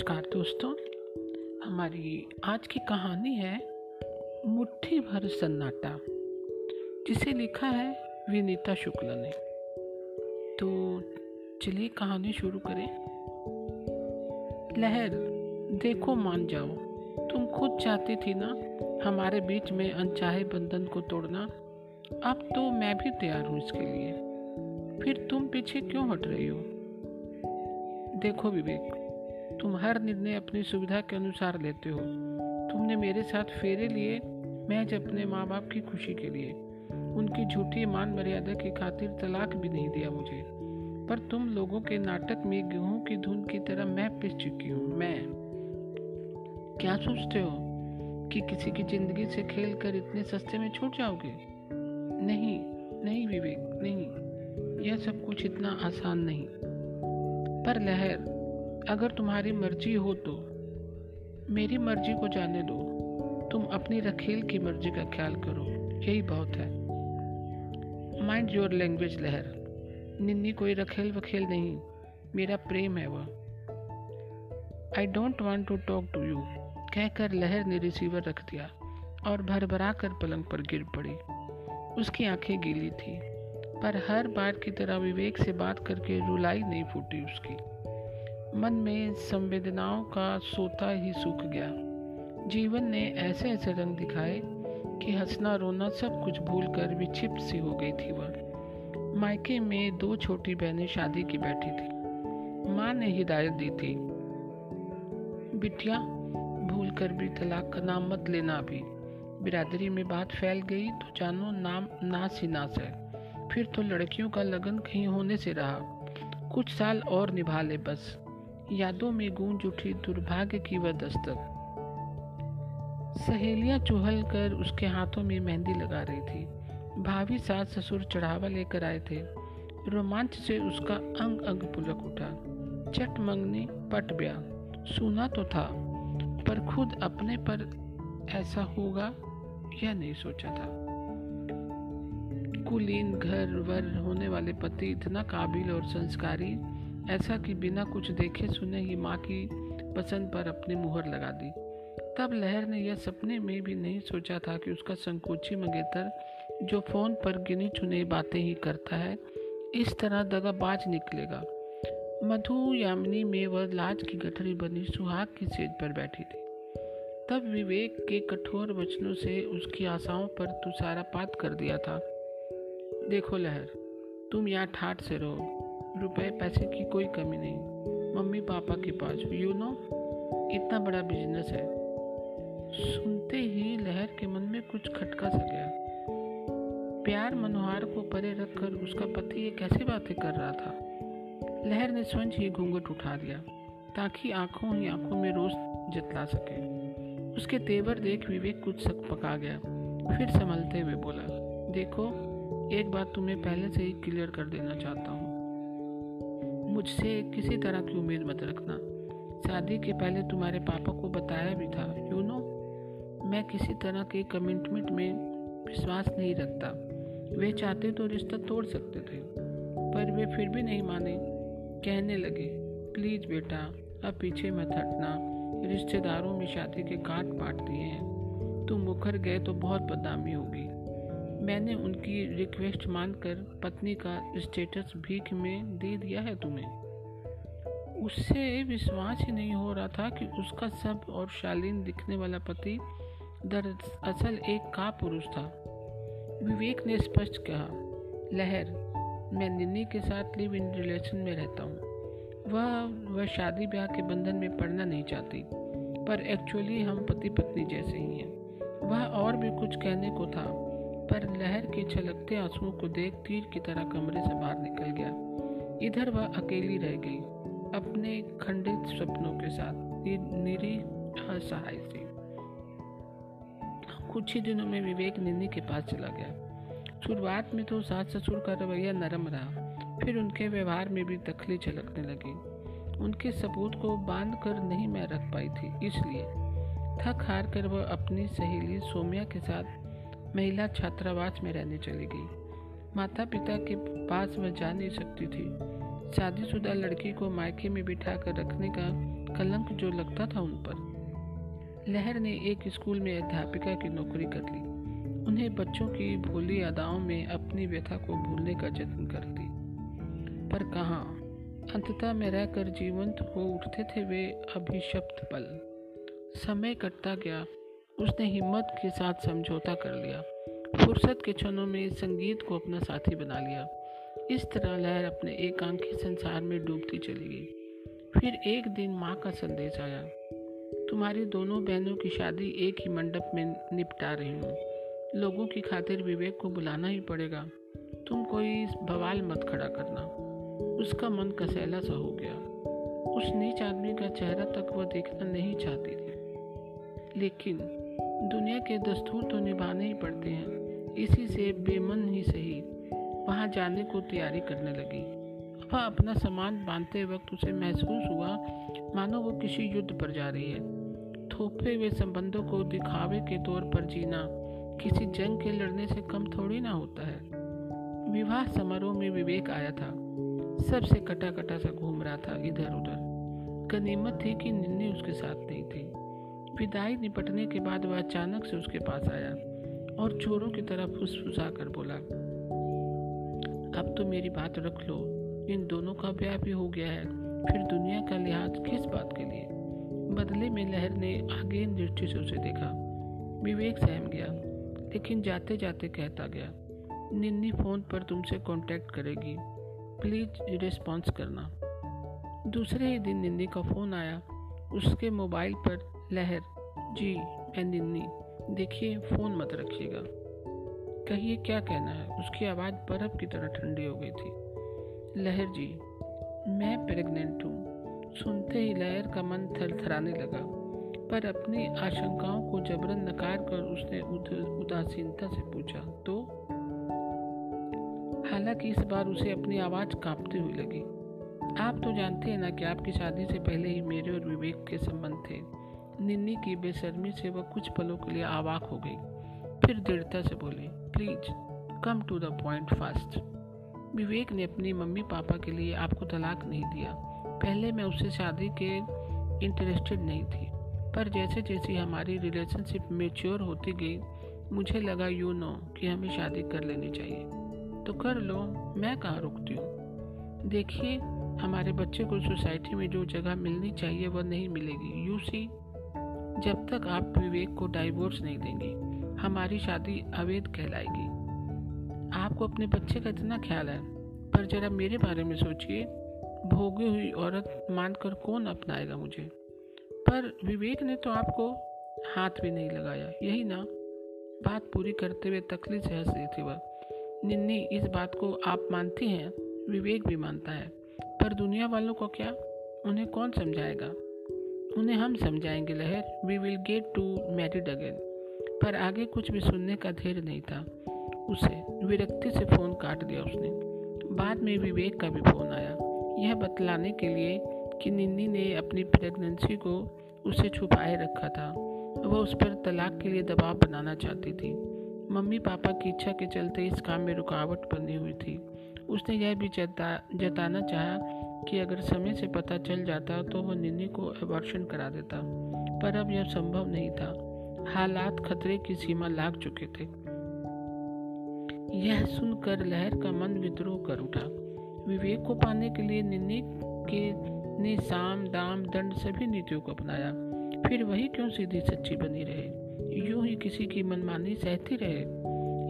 नमस्कार दोस्तों, हमारी आज की कहानी है मुट्ठी भर सन्नाटा, जिसे लिखा है विनीता शुक्ला ने। तो चलिए कहानी शुरू करें। लहर, देखो मान जाओ, तुम खुद चाहती थी ना हमारे बीच में अनचाहे बंधन को तोड़ना। अब तो मैं भी तैयार हूँ इसके लिए। फिर तुम पीछे क्यों हट रही हो? देखो विवेक तुम हर निर्णय अपनी सुविधा के अनुसार लेते हो। तुमने मेरे साथ फेरे लिए महज अपने माँ बाप की खुशी के लिए। उनकी झूठी मान मर्यादा की खातिर तलाक भी नहीं दिया मुझे। पर तुम लोगों के नाटक में गेहूँ की धुन की तरह मैं पिस चुकी हूँ, मैं। क्या सोचते हो कि किसी की ज़िंदगी से खेल कर इतने सस्ते में छूट जाओगे? नहीं नहीं विवेक, नहीं। यह सब कुछ इतना आसान नहीं। पर लहर अगर तुम्हारी मर्ज़ी हो तो मेरी मर्ज़ी को जाने दो। तुम अपनी रखेल की मर्ज़ी का ख्याल करो। यही बहुत है। माइंड योर लैंग्वेज लहर। निन्नी कोई रखेल वखेल नहीं। मेरा प्रेम है वह। I don't want to talk to you कहकर लहर ने रिसीवर रख दिया और भर भरा कर पलंग पर गिर पड़ी। उसकी आँखें गीली थी। पर हर बार की तरह विवेक से बात करके रुलाई नहीं फूटी उसकी। मन में संवेदनाओं का सोता ही सूख गया। जीवन ने ऐसे ऐसे रंग दिखाए कि हंसना रोना सब कुछ भूल कर विक्षिप्त सी हो गई थी वह। मायके में दो छोटी बहनें शादी की बैठी थी। माँ ने हिदायत दी थी, बिटिया भूल कर भी तलाक का नाम मत लेना अभी। बिरादरी में बात फैल गई तो जानो नाम नास ही नास है। फिर तो लड़कियों का लगन कहीं होने से रहा। कुछ साल और निभा ले बस। यादों में गूंज उठी दुर्भाग्य की वह दस्तक। सहेलियाँ चुहल कर उसके हाथों में मेहंदी लगा रही थी। भाभी सास ससुर चढ़ावा लेकर आए थे। रोमांच से उसका अंग अंग पुलक उठा। चट मंगनी पट ब्या। सुना तो था, पर खुद अपने पर ऐसा होगा यह नहीं सोचा था। कुलीन घर वर होने वाले पति इतना काबिल और संस्कारी ऐसा कि बिना कुछ देखे सुने ही माँ की पसंद पर अपनी मुहर लगा दी। तब लहर ने यह सपने में भी नहीं सोचा था कि उसका संकोची मंगेतर, जो फ़ोन पर गिनी चुनी बातें ही करता है, इस तरह दगाबाज निकलेगा। मधु यामिनी में वह लाज की गठरी बनी सुहाग की सेज पर बैठी थी। तब विवेक के कठोर वचनों से उसकी आशाओं पर तुषारापात कर दिया था। देखो लहर, तुम यहाँ ठाट से रहो। रुपए पैसे की कोई कमी नहीं। मम्मी पापा के पास यू नो इतना बड़ा बिज़नेस है। सुनते ही लहर के मन में कुछ खटका सा गया। प्यार मनोहार को परे रखकर उसका पति ये कैसी बातें कर रहा था? लहर ने स्वयं ही घूंघट उठा दिया, ताकि आँखों ही आँखों में रोज जतला सके। उसके तेवर देख विवेक कुछ सक पका गया, फिर संभलते हुए बोला, देखो, एक बात तुम्हें पहले से ही क्लियर कर देना चाहता हूँ। मुझसे किसी तरह की उम्मीद मत रखना। शादी के पहले तुम्हारे पापा को बताया भी था यू नो मैं किसी तरह के कमिटमेंट में विश्वास नहीं रखता। वे चाहते तो रिश्ता तोड़ सकते थे, पर वे फिर भी नहीं माने। कहने लगे, प्लीज़ बेटा, अब पीछे मत हटना। रिश्तेदारों में शादी के काट पाट दिए हैं। तुम मुखर गए तो बहुत बदनामी होगी। मैंने उनकी रिक्वेस्ट मानकर पत्नी का स्टेटस भीख में दे दिया है तुम्हें। उससे विश्वास ही नहीं हो रहा था कि उसका सब और शालीन दिखने वाला पति दरअसल एक का पुरुष था। विवेक ने स्पष्ट कहा, लहर, मैं निन्नी के साथ लिव इन रिलेशन में रहता हूँ। वह वह शादी ब्याह के बंधन में पड़ना नहीं चाहती, पर एक्चुअली हम पति पत्नी जैसे ही हैं। वह और भी कुछ कहने को था। पर लहर के छलकते आंसुओं को देख तीर की तरह कमरे से बाहर निकल गया। इधर वह अकेली रह गई, अपने खंडित सपनों के साथ। निरी असहाय थी। कुछ ही दिनों में विवेक निन्नी के पास चला गया। शुरुआत में तो सास ससुर का रवैया नरम रहा, फिर उनके व्यवहार में भी दखली झलकने लगी। उनके सबूत को बाँध कर नहीं मैं रख पाई थी, इसलिए। थक हार कर वह अपनी सहेली सोम्या के साथ महिला छात्रावास में रहने चली गई। माता पिता के पास वह जा नहीं सकती थी। शादीशुदा लड़की को मायके में बिठा कर रखने का कलंक जो लगता था उन पर। लहर ने एक स्कूल में अध्यापिका की नौकरी कर ली। उन्हें बच्चों की भोली अदाओं में अपनी व्यथा को भूलने का जत्न कर दी। पर कहाँ? अंततः में रहकर जीवंत हो उठते थे वे अभिशप्त पल। समय कटता गया। उसने हिम्मत के साथ समझौता कर लिया। फुर्सत के क्षणों में संगीत को अपना साथी बना लिया। इस तरह लहर अपने एकांकी संसार में डूबती चली गई। फिर एक दिन माँ का संदेश आया। तुम्हारी दोनों बहनों की शादी एक ही मंडप में निपटा रही हूँ। लोगों की खातिर विवेक को बुलाना ही पड़ेगा। तुम कोई बवाल मत खड़ा करना। उसका मन कसैला सा हो गया। उस नीच आदमी का चेहरा तक वह देखना नहीं चाहती थी। लेकिन दुनिया के दस्तूर तो निभाने ही पड़ते हैं। इसी से बेमन ही सही। वहाँ जाने को तैयारी करने लगी। वह अपना सामान बांधते वक्त उसे महसूस हुआ, मानो वो किसी युद्ध पर जा रही है। थोपे हुए संबंधों को दिखावे के तौर पर जीना किसी जंग के लड़ने से कम थोड़ी ना होता है। विवाह समारोह में विवेक आया था। सबसे कटा कटा सा घूम रहा था इधर उधर गनीमत थी कि निन्नी उसके साथ नहीं थी। विदाई निपटने के बाद वह अचानक से उसके पास आया और चोरों की तरह फुसफुसा कर बोला, अब तो मेरी बात रख लो। इन दोनों का ब्याह भी हो गया है। फिर दुनिया का लिहाज किस बात के लिए? बदले में लहर ने आगे दृष्टि से उसे देखा। विवेक सहम गया, लेकिन जाते जाते कहता गया, निन्नी फ़ोन पर तुमसे कांटेक्ट करेगी। प्लीज़ रिस्पॉन्स करना। दूसरे ही दिन निन्नी का फ़ोन आया। उसके मोबाइल पर लहर, जी, मैं निन्नी। देखिए, फ़ोन मत रखिएगा। कहिए, क्या कहना है? उसकी आवाज़ बर्फ़ की तरह ठंडी हो गई थी। लहर जी, मैं प्रेग्नेंट हूँ। सुनते ही लहर का मन थरथराने लगा। पर अपनी आशंकाओं को जबरन नकार कर उसने उदासीनता से पूछा तो? हालाँकि इस बार उसे अपनी आवाज़ कांपती हुई लगी। आप तो जानते हैं ना कि आपकी शादी से पहले ही मेरे और विवेक के संबंध थे। निन्नी की बेशर्मी से वह कुछ पलों के लिए आवाक हो गई। फिर दृढ़ता से बोली, please come to the point fast Vivek ने अपनी मम्मी पापा के लिए आपको तलाक नहीं दिया। पहले मैं उससे शादी के इंटरेस्टेड नहीं थी। पर जैसे जैसे हमारी रिलेशनशिप मेच्योर होती गई, मुझे लगा यू नो कि हमें शादी कर लेनी चाहिए। तो कर लो, मैं कहाँ रुकती हूँ? देखिए, हमारे बच्चे को सोसाइटी में जो जगह मिलनी चाहिए, वह नहीं मिलेगी। यू सी जब तक आप विवेक को डाइवोर्स नहीं देंगे, हमारी शादी अवैध कहलाएगी। आपको अपने बच्चे का इतना ख्याल है, पर जरा मेरे बारे में सोचिए। भोगी हुई औरत मानकर कौन अपनाएगा मुझे? पर विवेक ने तो आपको हाथ भी नहीं लगाया, यही ना? बात पूरी करते हुए तकलीफ़ से हंस रही थी वह निन्नी, इस बात को आप मानती हैं, विवेक भी मानता है, पर दुनिया वालों को क्या? उन्हें कौन समझाएगा? उन्हें हम समझाएँगे Lahar. We will get to married again पर आगे कुछ भी सुनने का धैर्य नहीं था उसे। विरक्ति से फ़ोन काट दिया उसने। बाद में विवेक का भी फ़ोन आया। यह बतलाने के लिए कि निन्नी ने अपनी प्रेगनेंसी को उसे छुपाए रखा था। वह उस पर तलाक के लिए दबाव बनाना चाहती थी। मम्मी पापा की इच्छा के चलते इस काम में रुकावट बनी हुई थी। उसने यह भी जता जताना चाहा कि अगर समय से पता चल जाता तो वह निन्नी को अबॉर्शन करा देता। पर अब यह संभव नहीं था। हालात खतरे की सीमा लाग चुके थे। यह सुनकर लहर का मन विद्रोह कर उठा। विवेक को पाने के लिए निन्नी के ने साम, दाम, दंड सभी नीतियों को अपनाया। फिर वही क्यों सीधी सच्ची बनी रहे? यूँ ही किसी की मनमानी सहती रहे।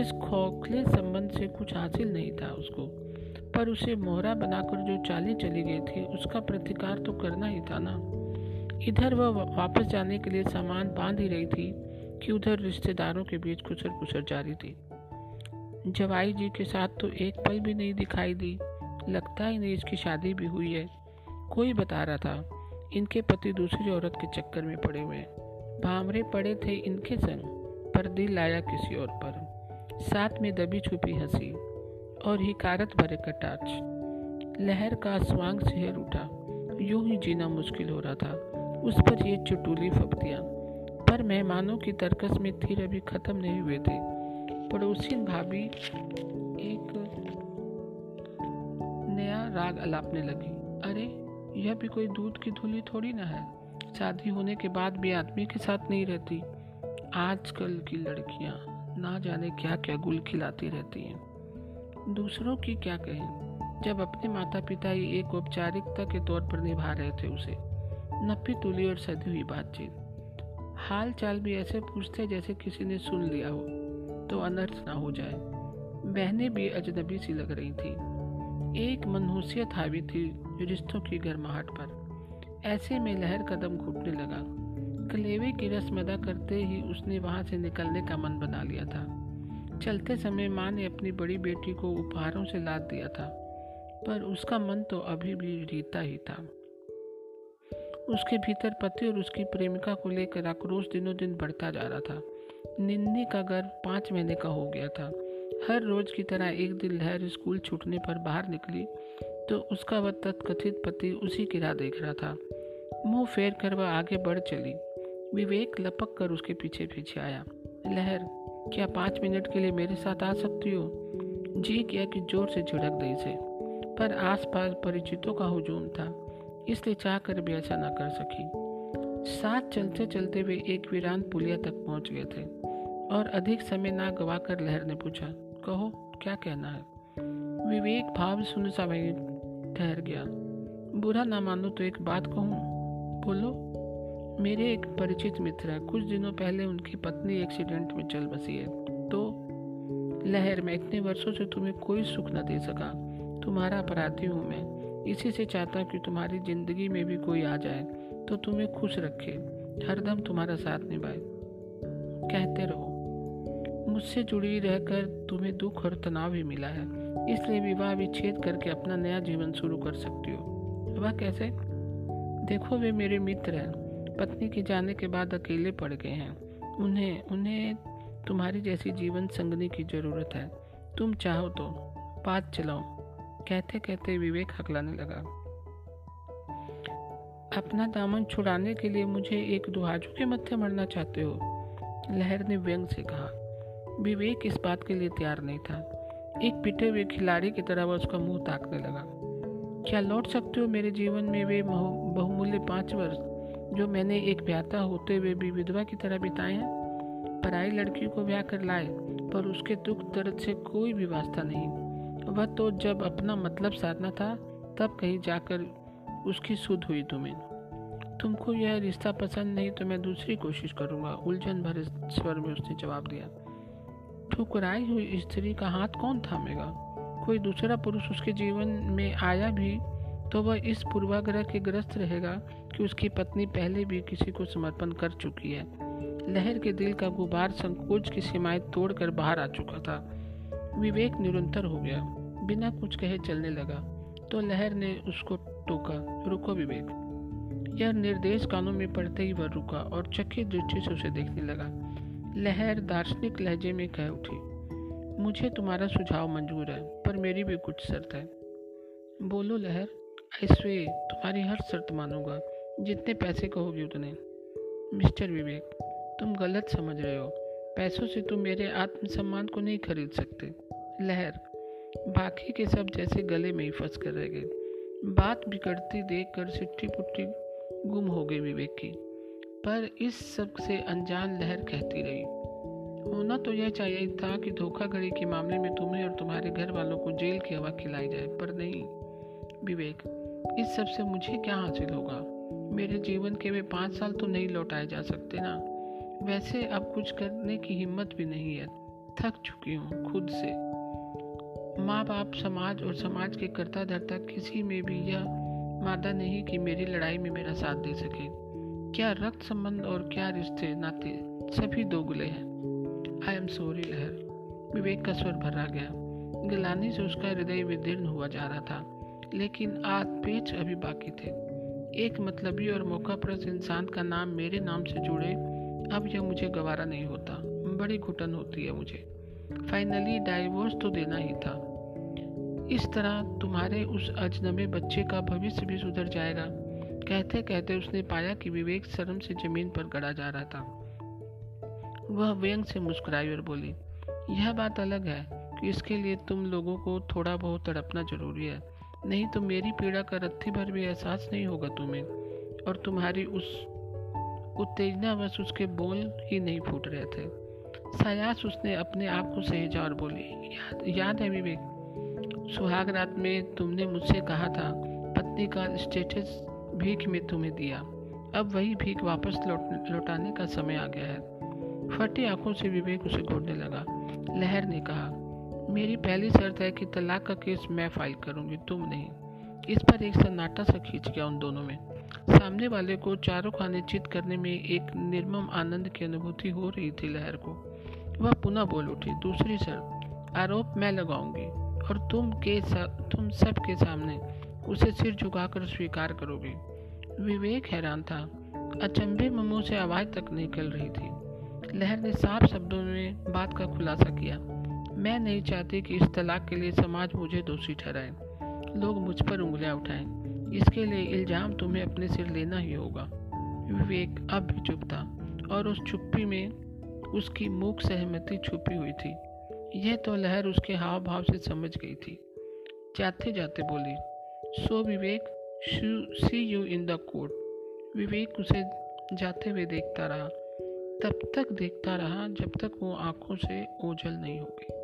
इस खोखले संबंध से कुछ हासिल नहीं था उसको। पर उसे मोहरा बनाकर जो चाली चली गई थी, उसका प्रतिकार तो करना ही था ना। इधर वह वापस जाने के लिए सामान बाँध ही रही थी कि उधर रिश्तेदारों के बीच कुसर कुसर जारी थी। जवाई जी के साथ तो एक पल भी नहीं दिखाई दी। लगता ही नहीं इसकी शादी भी हुई है। कोई बता रहा था, इनके पति दूसरी औरत के चक्कर में पड़े हुए भामरे पड़े थे इनके संग, पर दिल लाया किसी और पर। साथ में दबी छुपी हँसी। और हिकारत भरे कटाक्ष। लहर का स्वांग शहर उठा। यूँ ही जीना मुश्किल हो रहा था। उस पर ये चुटुली फपतियाँ। पर मेहमानों की तरकस में थीर अभी खत्म नहीं हुए थे। पड़ोसी भाभी एक नया राग अलापने लगी। अरे, यह भी कोई दूध की धुली थोड़ी ना है। शादी होने के बाद भी आदमी के साथ नहीं रहती। आजकल की लड़कियाँ ना जाने क्या क्या गुल खिलाती रहती हैं। दूसरों की क्या कहें? जब अपने माता पिता ही एक औपचारिकता के तौर पर निभा रहे थे उसे नपी तुली और सदी हुई बातचीत। हाल चाल भी ऐसे पूछते जैसे किसी ने सुन लिया हो तो अनर्थ ना हो जाए। बहनें भी अजनबी सी लग रही थी। एक मनहूसियत हावी थी रिश्तों की गर्माहट पर। ऐसे में लहर कदम घुटने लगा। कलेवे की रस्म अदा करते ही उसने वहाँ से निकलने का मन बना लिया था। चलते समय माँ ने अपनी बड़ी बेटी को उपहारों से लाद दिया था, पर उसका मन तो अभी भी रीता ही था। उसके भीतर पति और उसकी प्रेमिका को लेकर आक्रोश दिनों दिन बढ़ता जा रहा था। निन्नी का गर्भ पाँच महीने का हो गया था। हर रोज की तरह एक दिन लहर स्कूल छूटने पर बाहर निकली तो उसका वह तत्कथित पति उसी की राह देख रहा था। मुँह फेर कर वह आगे बढ़ चली। विवेक लपक कर उसके पीछे पीछे आया। लहर क्या पाँच मिनट के लिए मेरे साथ आ सकती हो? जी किया कि ज़ोर से झिड़क गई से। पर आसपास परिचितों का हुजूम था, इसलिए चाह कर भी ऐसा न कर सकी। साथ चलते चलते वे एक वीरान पुलिया तक पहुँच गए थे, और अधिक समय ना गवाकर लहर ने पूछा, कहो, क्या कहना है? विवेक भाव सुन सा ठहर गया। बुरा ना मानो तो एक बात कहूँ? बोलो। मेरे एक परिचित मित्र है। कुछ दिनों पहले उनकी पत्नी एक्सीडेंट में चल बसी है। तो लहर में इतने वर्षों से तुम्हें कोई सुख न दे सका। तुम्हारा अपराधी हूँ मैं। इसी से चाहता हूँ कि तुम्हारी ज़िंदगी में भी कोई आ जाए तो तुम्हें खुश रखे। हरदम तुम्हारा साथ निभाए। कहते रहो, मुझसे जुड़ी रहकर तुम्हें दुख और तनाव भी मिला है। इसलिए विवाह विच्छेद करके अपना नया जीवन शुरू कर सकती हो। वह कैसे? देखो, वे मेरे मित्र हैं। पत्नी के जाने के बाद अकेले पड़ गए हैं। उन्हें उन्हें तुम्हारी जैसी जीवन संगनी की ज़रूरत है। तुम चाहो तो बात चलाओ। कहते कहते विवेक हकलाने लगा। अपना दामन छुड़ाने के लिए मुझे एक दुहाजू के मत्थे मरना चाहते हो, लहर ने व्यंग से कहा। विवेक इस बात के लिए तैयार नहीं था। एक पिटे हुए खिलाड़ी की तरह वह उसका मुँह ताकने लगा। क्या लौट सकते हो मेरे जीवन में वे बहुमूल्य पाँच वर्ष? जो मैंने एक ब्याता होते हुए भी विधवा की तरह बिताए हैं, पराई लड़की को ब्याह कर लाए, पर उसके दुख दर्द से कोई भी वास्ता नहीं। वह तो जब अपना मतलब साधना था, तब कहीं जाकर उसकी सुध हुई तुम्हें तुमको यह रिश्ता पसंद नहीं तो मैं दूसरी कोशिश करूँगा, उलझन भरे स्वर में उसने जवाब दिया। ठुकराई हुई स्त्री का हाथ कौन थामेगा? कोई दूसरा पुरुष उसके जीवन में आया भी तो वह इस पूर्वाग्रह के ग्रस्त रहेगा कि उसकी पत्नी पहले भी किसी को समर्पण कर चुकी है। लहर के दिल का गुबार संकोच की सीमाएँ तोड़कर बाहर आ चुका था। विवेक निरंतर हो गया। बिना कुछ कहे चलने लगा तो लहर ने उसको टोका। रुको विवेक। यह निर्देश कानों में पड़ते ही वह रुका और चक्की दृष्टि से उसे देखने लगा। लहर दार्शनिक लहजे में कह उठी, मुझे तुम्हारा सुझाव मंजूर है, पर मेरी भी कुछ शर्त है। बोलो लहर ऐश्वे तुम्हारी हर शर्त मानूँगा। जितने पैसे कहोगे उतने। मिस्टर विवेक, तुम गलत समझ रहे हो। पैसों से तुम मेरे आत्मसम्मान को नहीं खरीद सकते। लहर, बाकी के सब जैसे गले में ही फंस कर रह गए। बात बिगड़ती देख कर सिट्टी पुट्टी गुम हो गई विवेक की। पर इस सबसे अनजान लहर कहती रही। होना तो यह चाहिए था कि धोखाधड़ी के मामले में तुम्हें और तुम्हारे घर वालों को जेल की हवा खिलाई जाए, पर नहीं। विवेक, इस सबसे मुझे क्या हासिल होगा? मेरे जीवन के वे पाँच साल तो नहीं लौटाए जा सकते ना। वैसे अब कुछ करने की हिम्मत भी नहीं है। थक चुकी हूँ खुद से। माँ बाप समाज और समाज के करता धरता किसी में भी यह मादा नहीं कि मेरी लड़ाई में मेरा साथ दे सके। क्या रक्त संबंध और क्या रिश्ते नाते सभी दोगुले हैं। आई एम सॉरी लहर। विवेक का स्वर भरा गया। गलानी से उसका हृदय विदीर्ण हुआ जा रहा था। लेकिन आज पेच अभी बाकी थे। एक मतलबी और मौका परस इंसान का नाम मेरे नाम से जुड़े, अब यह मुझे गवारा नहीं होता। बड़ी घुटन होती है मुझे। फाइनली डाइवोर्स तो देना ही था। इस तरह तुम्हारे उस अजनबे बच्चे का भविष्य भी सुधर जाएगा। कहते कहते उसने पाया कि विवेक शर्म से ज़मीन पर गड़ा जा रहा था। वह व्यंग से मुस्कुराई और बोली, यह बात अलग है कि इसके लिए तुम लोगों को थोड़ा बहुत तड़पना ज़रूरी है। नहीं तो मेरी पीड़ा का रत्ती भर भी एहसास नहीं होगा तुम्हें, और तुम्हारी उस उत्तेजना बस उसके बोल ही नहीं फूट रहे थे। सयास उसने अपने आप को सहेजा और बोली, याद याद है विवेक, सुहाग रात में तुमने मुझसे कहा था, पत्नी का स्टेटस भीख में तुम्हें दिया, अब वही भीख वापस लौट, लौटाने का समय आ गया है। फटी आँखों से विवेक उसे घोड़ने लगा। लहर ने कहा मेरी पहली शर्त है कि तलाक का केस मैं फ़ाइल करूँगी, तुम नहीं। इस पर एक सन्नाटा सा खींच गया उन दोनों में। सामने वाले को चारों खाने चित करने में एक निर्मम आनंद की अनुभूति हो रही थी लहर को। वह पुनः बोल उठी, दूसरी शर्त, आरोप मैं लगाऊँगी और तुम के तुम सब के सामने उसे सिर झुकाकर स्वीकार करोगे। विवेक हैरान था। अचंभे में मुँह से आवाज़ तक निकल रही थी। लहर ने साफ़ शब्दों में बात का खुलासा किया। मैं नहीं चाहती कि इस तलाक के लिए समाज मुझे दोषी ठहराए। लोग मुझ पर उंगलियाँ उठाएँ। इसके लिए इल्ज़ाम तुम्हें अपने सिर लेना ही होगा। विवेक अब भी चुप था और उस चुप्पी में उसकी मूक सहमति छुपी हुई थी। यह तो लहर उसके हाव भाव से समझ गई थी। जाते जाते बोली, so Vivek, see you in the court. Vivek उसे जाते हुए देखता रहा। तब तक देखता रहा जब तक वो आँखों से ओझल नहीं हो गई